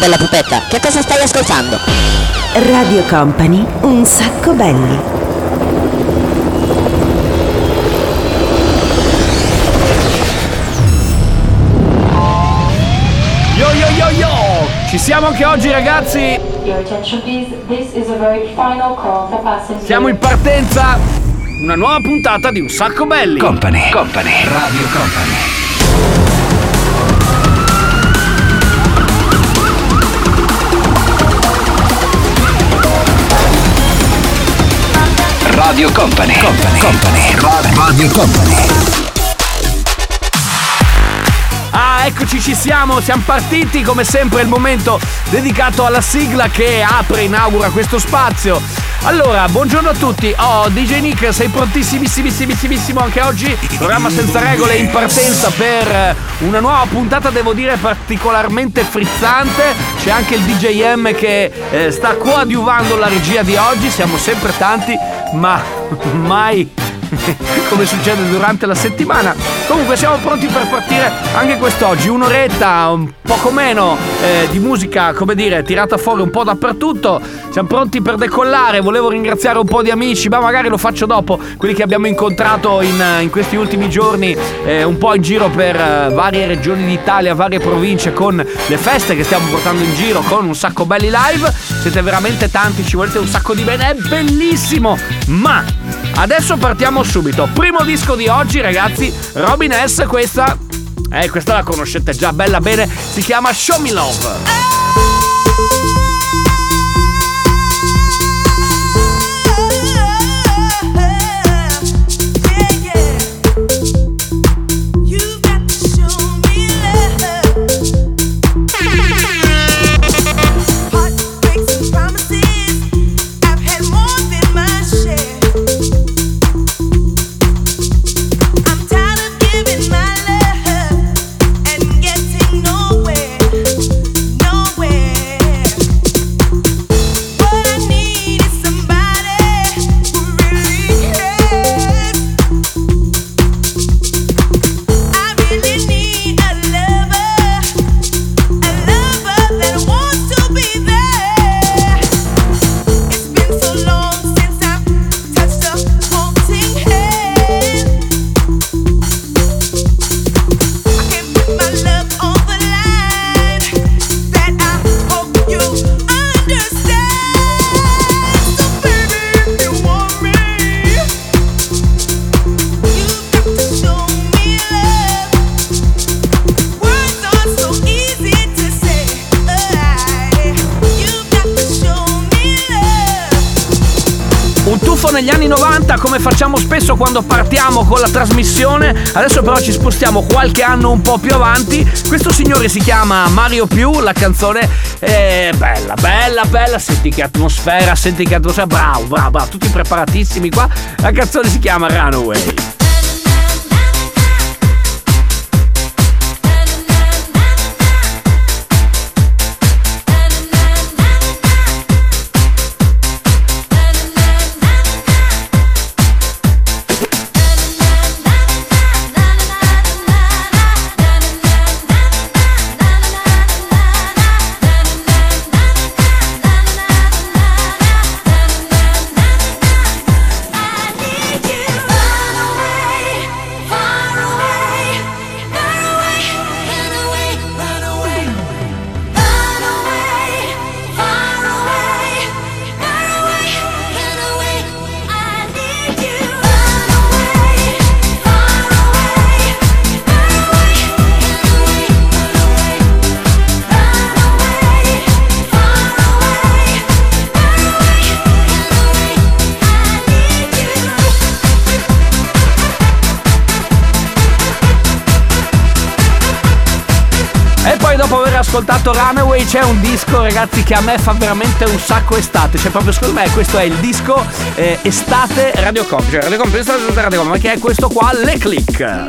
bella pupetta, che cosa stai ascoltando? Radio Company, un sacco belli. Yo yo yo yo! Ci siamo anche oggi ragazzi! Siamo in partenza! Una nuova puntata di Un Sacco Belli! Company, Company, Radio Company. Radio Company, Company, Company, Radio Company. Ah, eccoci, ci siamo, siamo partiti come sempre il momento dedicato alla sigla che apre e inaugura questo spazio. Allora, buongiorno a tutti. Oh, DJ Nick, sei prontissimissimissimo anche oggi? Programma senza regole in partenza per eh, una nuova puntata, devo dire, particolarmente frizzante. C'è anche il DJ M che eh, sta coadiuvando la regia di oggi. Siamo sempre tanti, ma mai come succede durante la settimana. Comunque siamo pronti per partire anche quest'oggi, un'oretta, un poco meno eh, di musica, come dire, tirata fuori un po' dappertutto. Siamo pronti per decollare, volevo ringraziare un po' di amici, ma magari lo faccio dopo, quelli che abbiamo incontrato in, in questi ultimi giorni, eh, un po' in giro per eh, varie regioni d'Italia, varie province, con le feste che stiamo portando in giro, con un sacco belli live. Siete veramente tanti, ci volete un sacco di bene, è bellissimo! Ma adesso partiamo subito. Primo disco di oggi, ragazzi, Robin S. Questa, eh, questa la conoscete già bella bene, si chiama Show Me Love. Un partiamo con la trasmissione, adesso però ci spostiamo qualche anno un po' più avanti. Questo signore si chiama Mario Più, la canzone è bella, bella, bella, senti che atmosfera, senti che atmosfera, bravo, bravo, bravo, tutti preparatissimi qua. La canzone si chiama Runaway. Disco ragazzi che a me fa veramente un sacco estate, cioè proprio secondo me questo è il disco eh, estate Radio Comp, cioè Radio Comp, estate Radio Comp, che è questo qua, Le Click.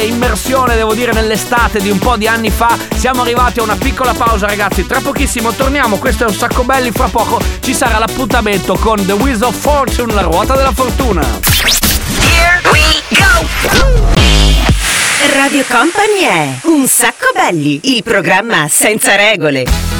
Immersione, devo dire, nell'estate di un po' di anni fa, siamo arrivati a una piccola pausa, ragazzi. Tra pochissimo torniamo. Questo è un sacco belli. Fra poco ci sarà l'appuntamento con The Wheel of Fortune, la ruota della fortuna. Radio Company è Un sacco belli, il programma senza regole.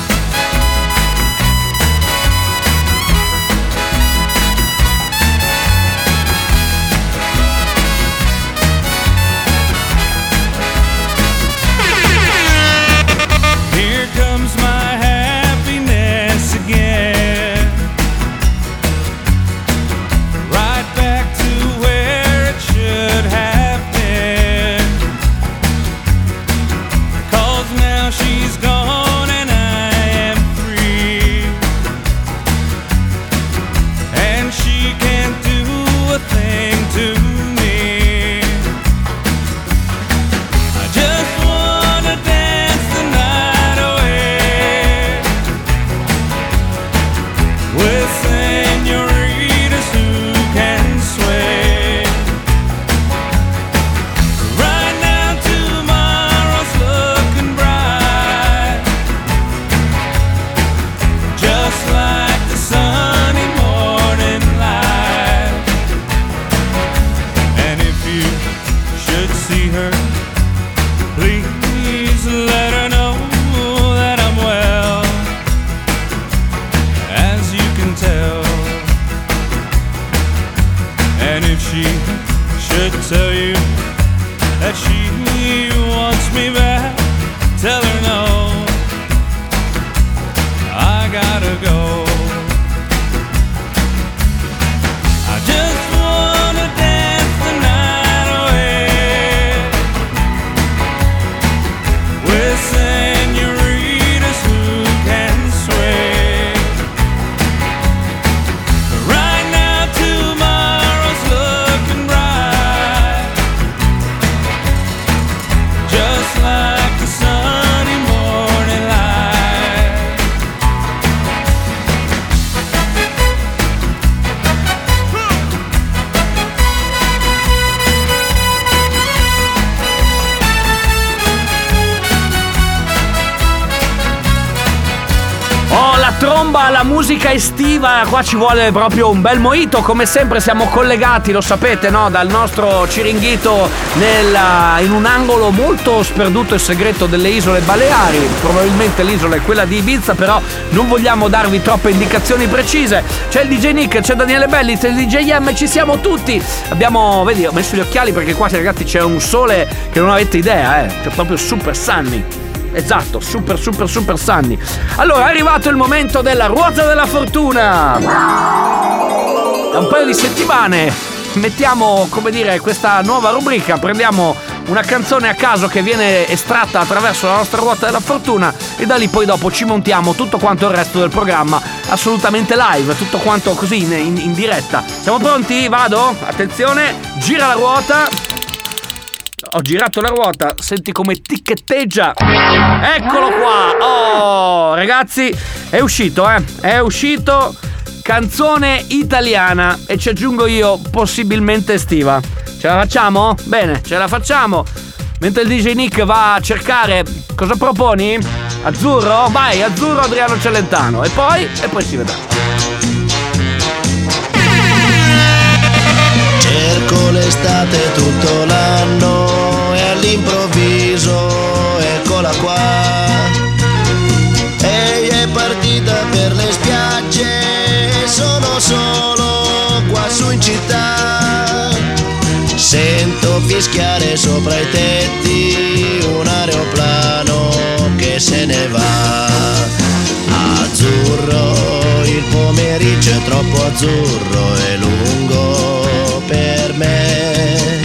Tromba, la musica estiva, qua ci vuole proprio un bel moito, come sempre siamo collegati, lo sapete, no? Dal nostro ciringhito nella- in un angolo molto sperduto e segreto delle isole Baleari, probabilmente l'isola è quella di Ibiza, però non vogliamo darvi troppe indicazioni precise. C'è il DJ Nick, c'è Daniele Belli, c'è il DJ M, ci siamo tutti. Abbiamo, vedi, ho messo gli occhiali perché qua ragazzi c'è un sole che non avete idea, eh, c'è proprio super sunny. Esatto, super super super sunny. Allora è arrivato il momento della ruota della fortuna. Da un paio di settimane mettiamo, come dire, questa nuova rubrica, prendiamo una canzone a caso che viene estratta attraverso la nostra ruota della fortuna e da lì poi dopo ci montiamo tutto quanto il resto del programma assolutamente live, tutto quanto così in, in- in diretta. Siamo pronti? Vado? Attenzione, gira la ruota. Ho girato la ruota, senti come tichetteggia. Eccolo qua. Oh, ragazzi, è uscito, eh. È uscito canzone italiana e ci aggiungo io possibilmente estiva. Ce la facciamo? Bene, ce la facciamo. Mentre il DJ Nick va a cercare cosa proponi? Azzurro? Vai, azzurro Adriano Celentano. E poi? E poi si vedrà. Cerco l'estate tutto l'anno fischiare sopra i tetti un aeroplano che se ne va. Azzurro, il pomeriggio è troppo azzurro e lungo per me.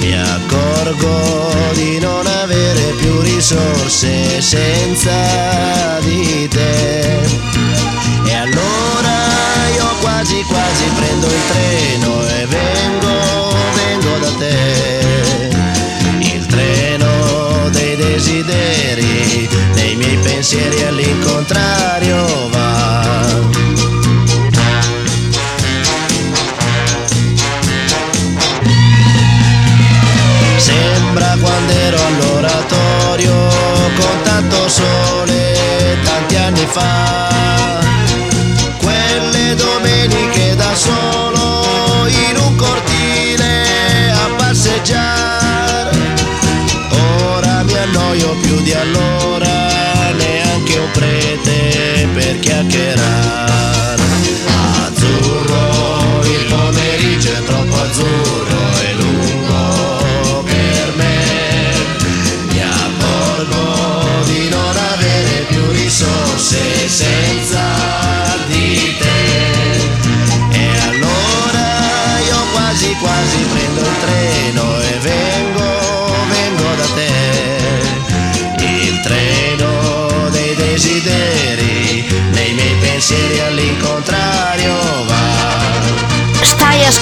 Mi accorgo di non avere più risorse senza di te. E allora io quasi quasi prendo il treno e vengo, pensieri all'incontrario va. Sembra quando ero all'oratorio con tanto sole tanti anni fa.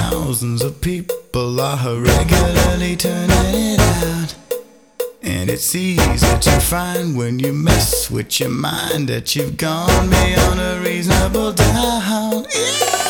Thousands of people are regularly turning it out. And it's easy to find when you mess with your mind that you've gone beyond a reasonable doubt. Ui,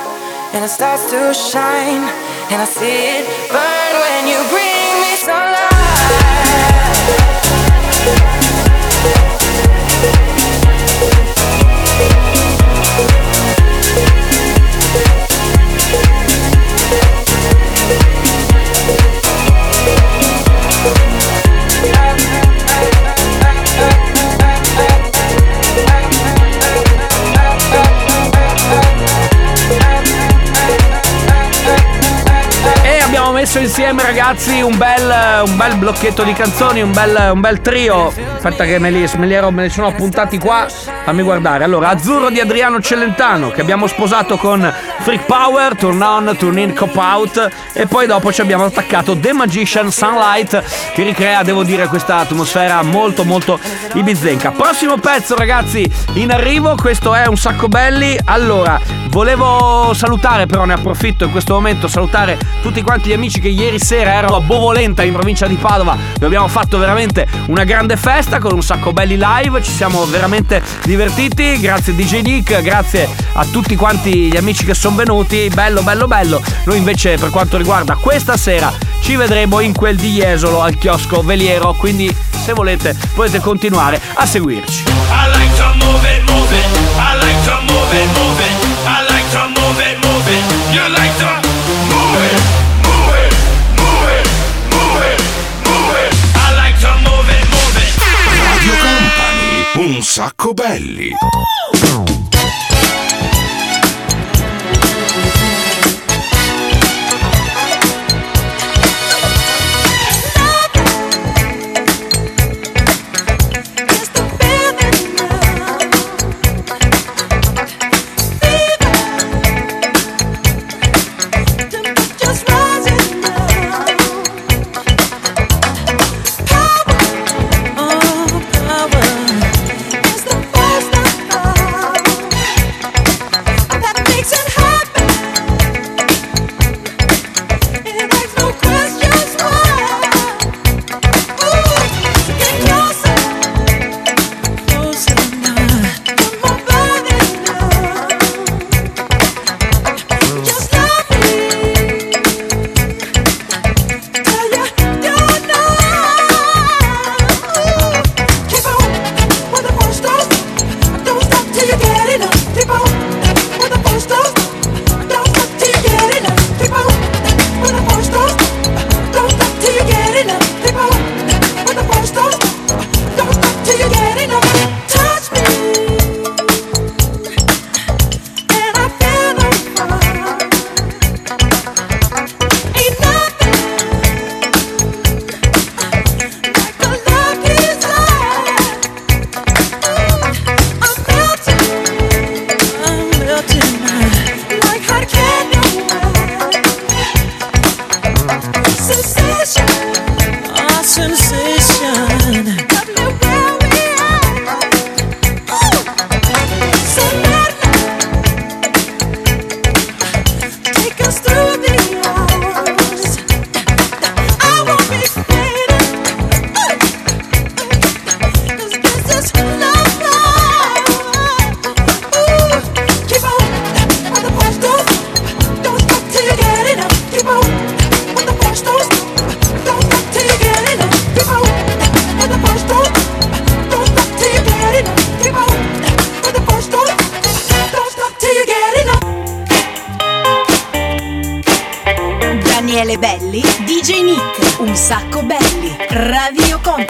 and it starts to shine. And I see it burn when you bring insieme ragazzi un bel, un bel blocchetto di canzoni, un bel, un bel trio. Aspetta che me li, me, li ero- me li sono appuntati qua, Fammi guardare. Allora, Azzurro di Adriano Celentano, che abbiamo sposato con Freak Power, Turn On, Turn In, Cop Out. E poi dopo ci abbiamo attaccato The Magician Sunlight, che ricrea, devo dire, questa atmosfera molto, molto ibizenca. Prossimo pezzo, ragazzi, in arrivo. Questo è un sacco belli. Allora, volevo salutare, però ne approfitto in questo momento, salutare tutti quanti gli amici che ieri sera erano a Bovolenta, in provincia di Padova, dove abbiamo fatto veramente una grande festa con un sacco belli live. Ci siamo veramente divertiti, grazie DJ Nick, grazie a tutti quanti gli amici che sono venuti, bello bello bello. Noi invece per quanto riguarda questa sera ci vedremo in quel di Jesolo al chiosco veliero, quindi se volete potete continuare a seguirci. I like to move it, move it. I like to move it, move it. sacco belli.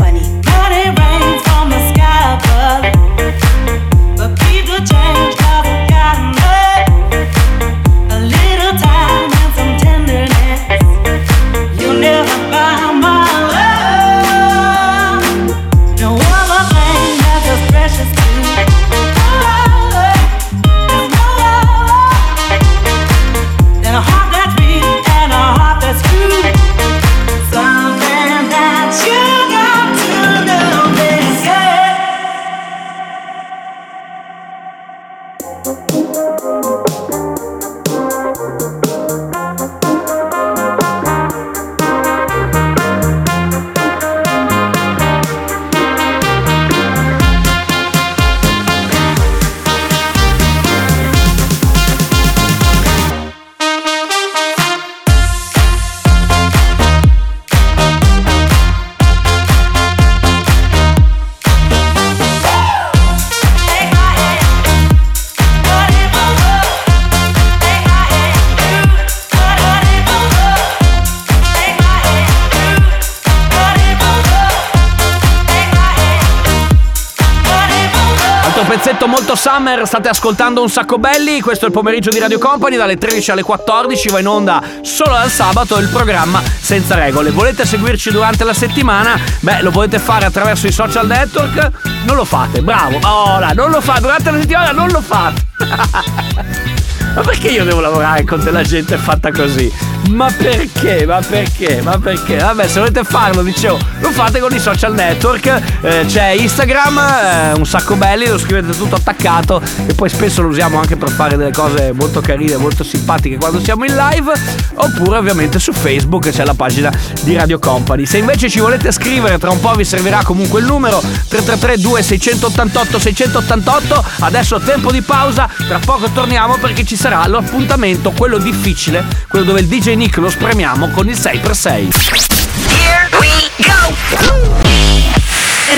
funny. questo pezzetto molto summer state ascoltando un sacco belli, questo è il pomeriggio di Radio Company dalle 13 alle 14 va in onda solo al sabato il programma senza regole. Volete seguirci durante la settimana? Beh, lo potete fare attraverso i social network, non lo fate, bravo. Ora, non lo fate durante la settimana, non lo fate. Ma perché io devo lavorare con della gente fatta così? Ma perché? Ma perché? Ma perché? Vabbè, se volete farlo, dicevo, lo fate con i social network. Eh, c'è Instagram, eh, un sacco belli, lo scrivete tutto attaccato e poi spesso lo usiamo anche per fare delle cose molto carine, molto simpatiche quando siamo in live. Oppure ovviamente su Facebook c'è la pagina di Radio Company. Se invece ci volete scrivere, tra un po' vi servirà comunque il numero 333 2688 688. Adesso tempo di pausa, tra poco torniamo perché ci sarà l'appuntamento, quello difficile, quello dove il DJ Nick lo spremiamo con il 6x6.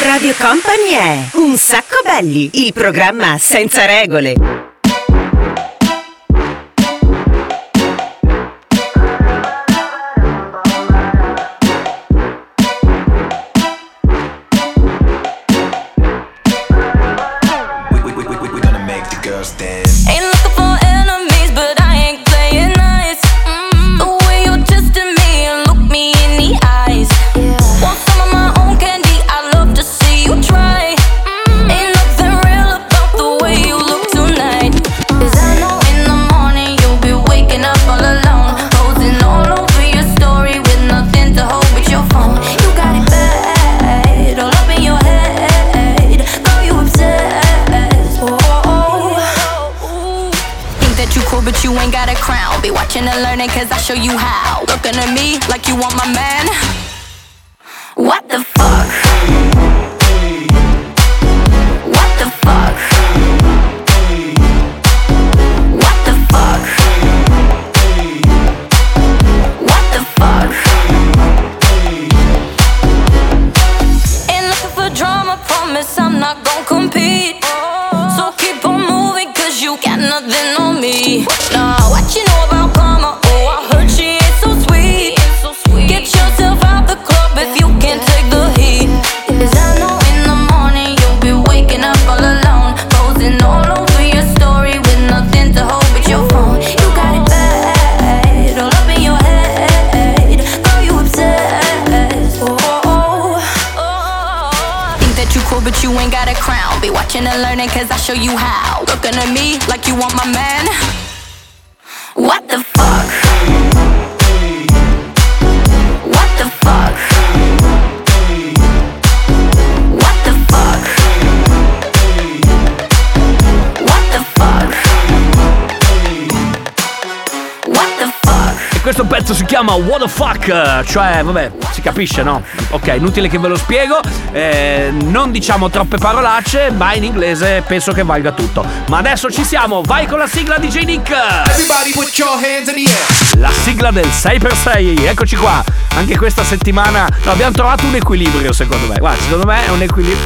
Radio Company è Un sacco belli, il programma senza regole. Ain't cause I show you how. Looking at me like you want my man. Pezzo si chiama What the fuck? Cioè, vabbè, si capisce, no? Ok, inutile che ve lo spiego. Eh, non diciamo troppe parolacce, ma in inglese penso che valga tutto. Ma adesso ci siamo, vai con la sigla di J Nick! Everybody put your hands in the air. La sigla del 6x6, eccoci qua. Anche questa settimana no, abbiamo trovato un equilibrio, secondo me. Guarda, secondo me è un equilibrio.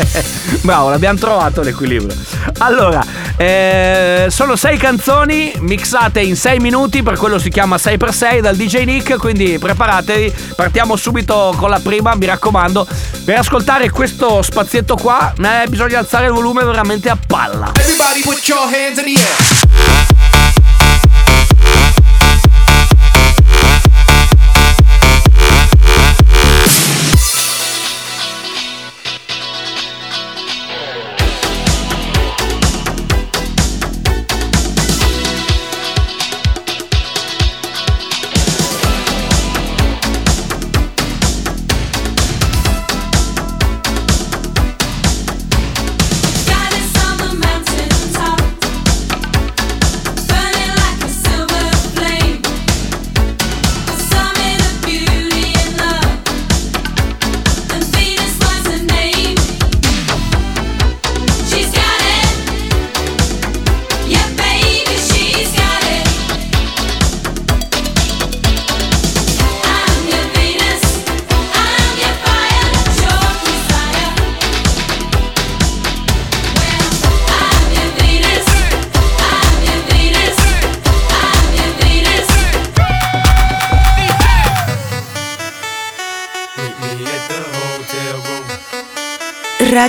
Bravo, l'abbiamo trovato l'equilibrio. Allora, eh, sono sei canzoni mixate in 6 minuti, per quello si chiama 6x6 dal DJ Nick, quindi preparatevi. Partiamo subito con la prima, mi raccomando. Per ascoltare questo spazietto qua, eh, bisogna alzare il volume veramente a palla. Everybody put your hands in the air.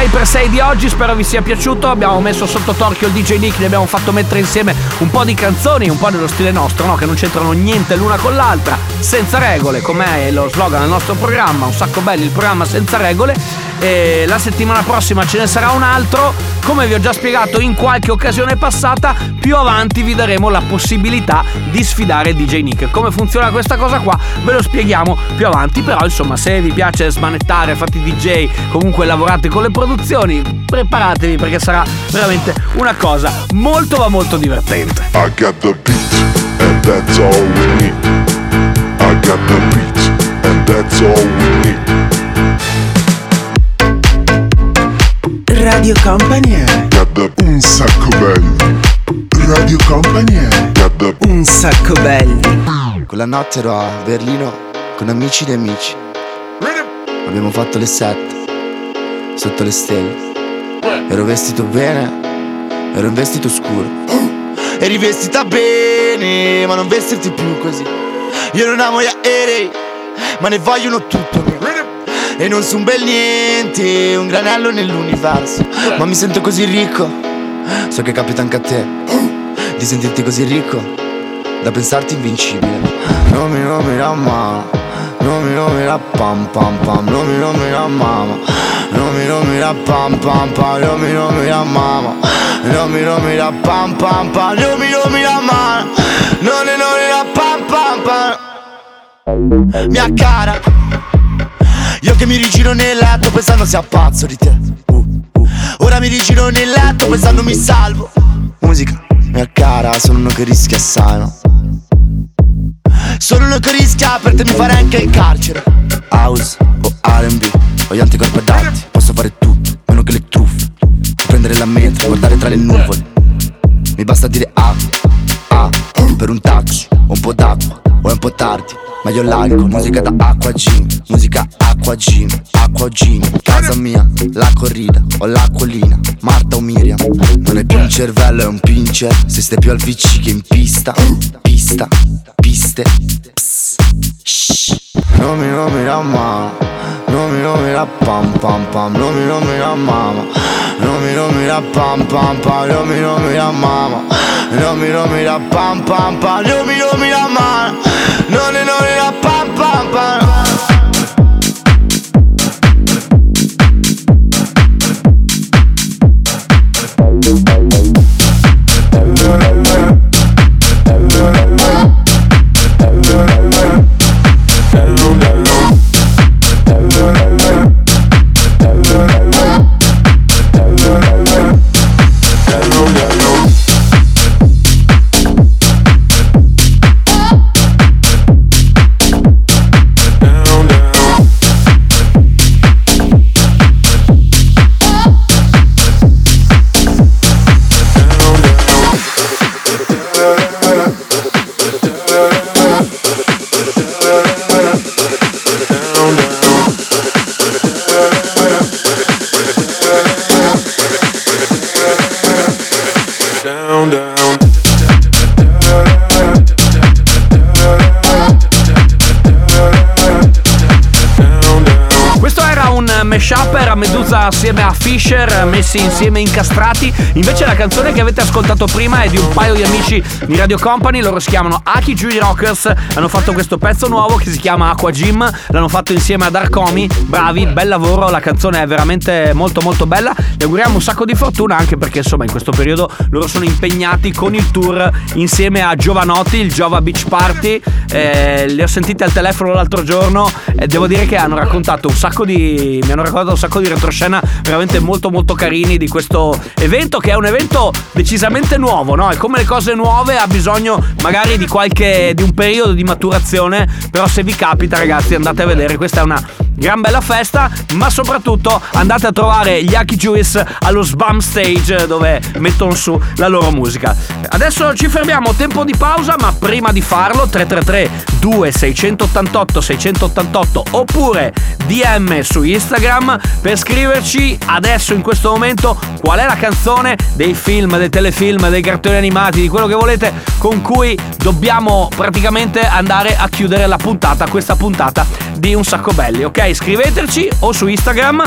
6x6 di oggi, spero vi sia piaciuto, abbiamo messo sotto torchio il DJ Nick, ne abbiamo fatto mettere insieme un po' di canzoni, un po' nello stile nostro, no? che non c'entrano niente l'una con l'altra, senza regole, com'è lo slogan del nostro programma, un sacco belli il programma senza regole. E la settimana prossima ce ne sarà un altro, come vi ho già spiegato in qualche occasione passata, più avanti vi daremo la possibilità di sfidare DJ Nick. Come funziona questa cosa qua ve lo spieghiamo più avanti, però insomma se vi piace smanettare, fate DJ, comunque lavorate con le produzioni, preparatevi perché sarà veramente una cosa molto ma molto divertente. I got the beat, and that's all we need. I got the beat, and that's all we need. Radio Company è Got the un sacco belli. Radio Company è Got the un sacco belli Quella notte ero a Berlino con amici di amici. Abbiamo fatto le sette sotto le stelle. Ero vestito bene, ero in vestito scuro. Eri vestita bene, ma non vestirti più così. Io non amo gli aerei, ma ne vogliono tutto. E non son bel niente, un granello nell'universo. Ma mi sento così ricco, so che capita anche a te. Di sentirti così ricco, da pensarti invincibile. Non mi non mi la mamma, non mi non mi la pam pam pam, non mi non mi la mamma. Non mi non mi la pam pam pam, non mi non mi la mamma. Non mi non mi la pam pam pam, non mi non mi la mamma. Non mi non mi la pam pam pam. Mia cara, io che mi rigiro nel letto pensando sia pazzo di te. Uh, uh. Ora mi rigiro nel letto pensando mi salvo. Musica, mia cara, sono uno che rischia assai, no? Sono uno che rischia per te mi farei anche il carcere. House o R&B o gli anticorpi adatti. Posso fare tutto, meno che le truffe. Prendere mille metri, guardare tra le nuvole. Mi basta dire ah, ah, per un taxi, o un po' d'acqua, o è un po' tardi. Ma io largo, musica da acqua gym, musica acqua gym, acqua gym. Casa mia, la corrida, o l'acquolina, Marta o Miriam. Non è più un cervello, è un pincher. Se stai più al VC che in pista, pista, piste. Pss. Non mi non mi la mamma, non mi non mi la pam pam pam, non mi non mi la mamma, non mi non mi la pam pam pam, non mi non mi la mamma, non mi non mi la pam pam pam, non mi non mi la mamma, Medusa assieme a Fisher, messi insieme incastrati. Invece la canzone che avete ascoltato prima è di un paio di amici di Radio Company, loro si chiamano Aki Jury Rockers, hanno fatto questo pezzo nuovo che si chiama Aqua Gym, l'hanno fatto insieme ad Arcomi, bravi, bel lavoro, la canzone è veramente molto molto bella, gli auguriamo un sacco di fortuna anche perché insomma in questo periodo loro sono impegnati con il tour insieme a Giovanotti, il Giova Beach Party, eh, li ho sentiti al telefono l'altro giorno e devo dire che hanno raccontato un sacco di mi hanno raccontato un sacco di retroscena veramente molto molto carini di questo evento che è un evento decisamente nuovo, no? E come le cose nuove ha bisogno magari di qualche di un periodo di maturazione, però se vi capita ragazzi andate a vedere, questa è una gran bella festa, ma soprattutto andate a trovare gli Aki Juice allo Sbam Stage dove mettono su la loro musica. Adesso ci fermiamo, tempo di pausa, ma prima di farlo 333 2688 688 oppure DM su Instagram per scriverci adesso in questo momento qual è la canzone dei film, dei telefilm, dei cartoni animati, di quello che volete con cui dobbiamo praticamente andare a chiudere la puntata, questa puntata di Un Sacco Belli, ok? Scriveteci o su Instagram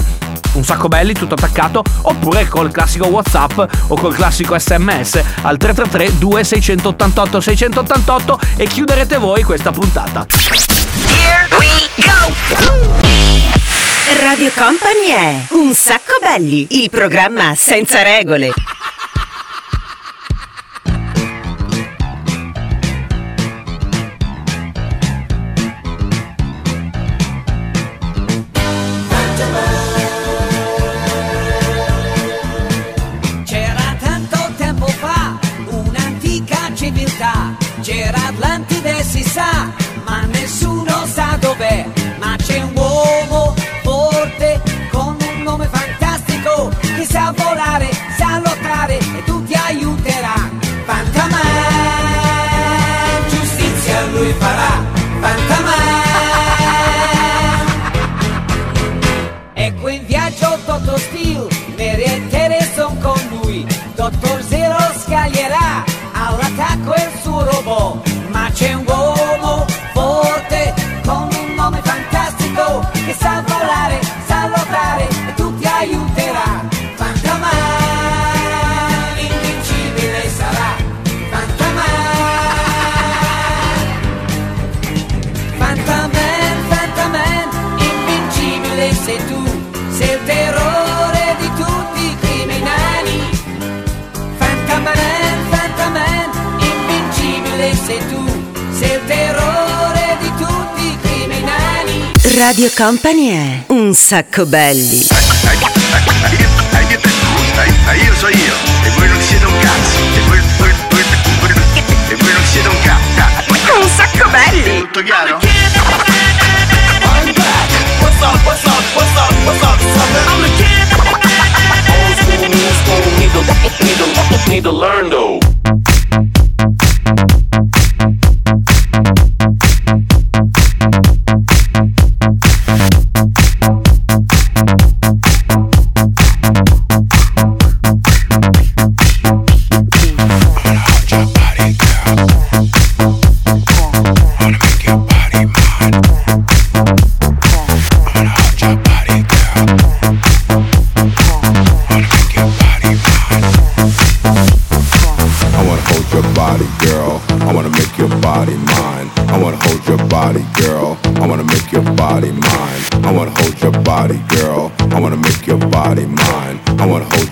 un sacco belli tutto attaccato oppure col classico whatsapp o col classico sms al 333 2688 688 e chiuderete voi questa puntata Here we go! Radio Company è Un sacco belli, il programma senza regole. Radio Company è Un sacco belli. io so io, e voi non siete un cazzo, e voi, voi, voi, e voi non siete un cazzo. Un sacco belli! Tutto chiaro? What's up, what's up, what's up, what's up, sucker? I'm the kid. Old school, new school, wanna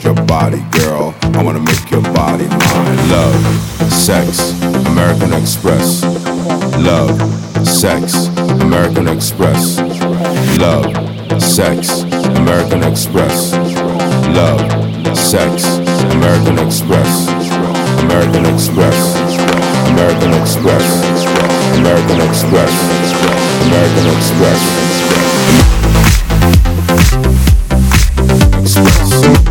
hold your body, girl. I wanna make your body mine. Love, sex, American Express. Love, sex, American Express. Love, sex, American Express. Love, sex, American Express. American Express. American Express. American Express. American Express. Ho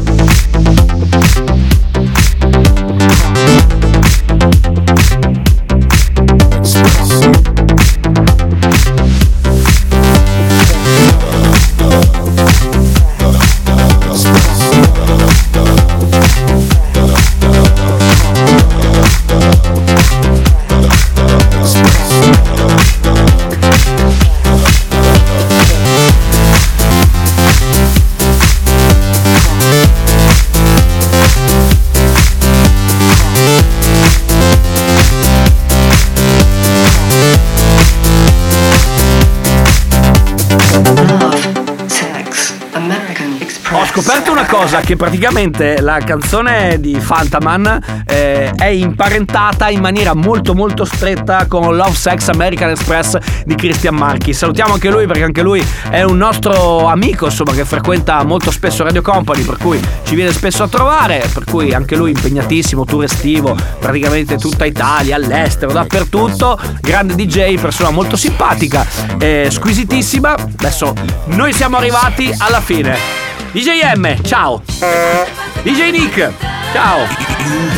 cosa, che praticamente la canzone di Fantaman eh, è imparentata in maniera molto molto stretta con Love Sex American Express di Christian Marchi. Salutiamo anche lui perché anche lui è un nostro amico, insomma, che frequenta molto spesso Radio Company, per cui ci viene spesso a trovare, per cui anche lui impegnatissimo, tour estivo, praticamente tutta Italia, all'estero, dappertutto. Grande DJ, persona molto simpatica, eh, squisitissima. Adesso noi siamo arrivati alla fine. DJ M, ciao. DJ Nick, ciao.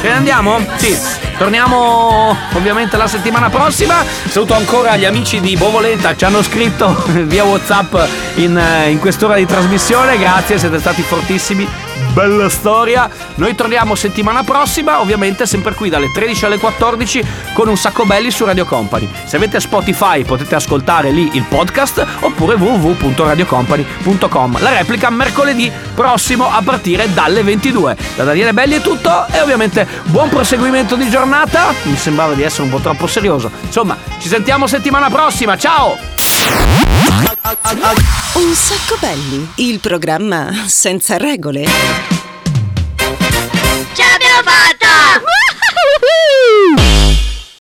Ce ne andiamo? Sì. Torniamo ovviamente la settimana prossima. Saluto ancora gli amici di Bovolenta, ci hanno scritto via WhatsApp in, eh, in quest'ora di trasmissione. Grazie, siete stati fortissimi. Bella storia. Noi torniamo settimana prossima, ovviamente sempre qui dalle 13 alle 14 con un sacco belli su Radio Company. Se avete Spotify potete ascoltare lì il podcast oppure www.radiocompany.com. La replica mercoledì prossimo a partire dalle 22. Da Daniele Belli tutto e ovviamente buon proseguimento di giornata. Mi sembrava di essere un po' troppo serioso. Insomma, ci sentiamo settimana prossima. Ciao! Un sacco belli, il programma senza regole. Ce l'abbiamo fatta!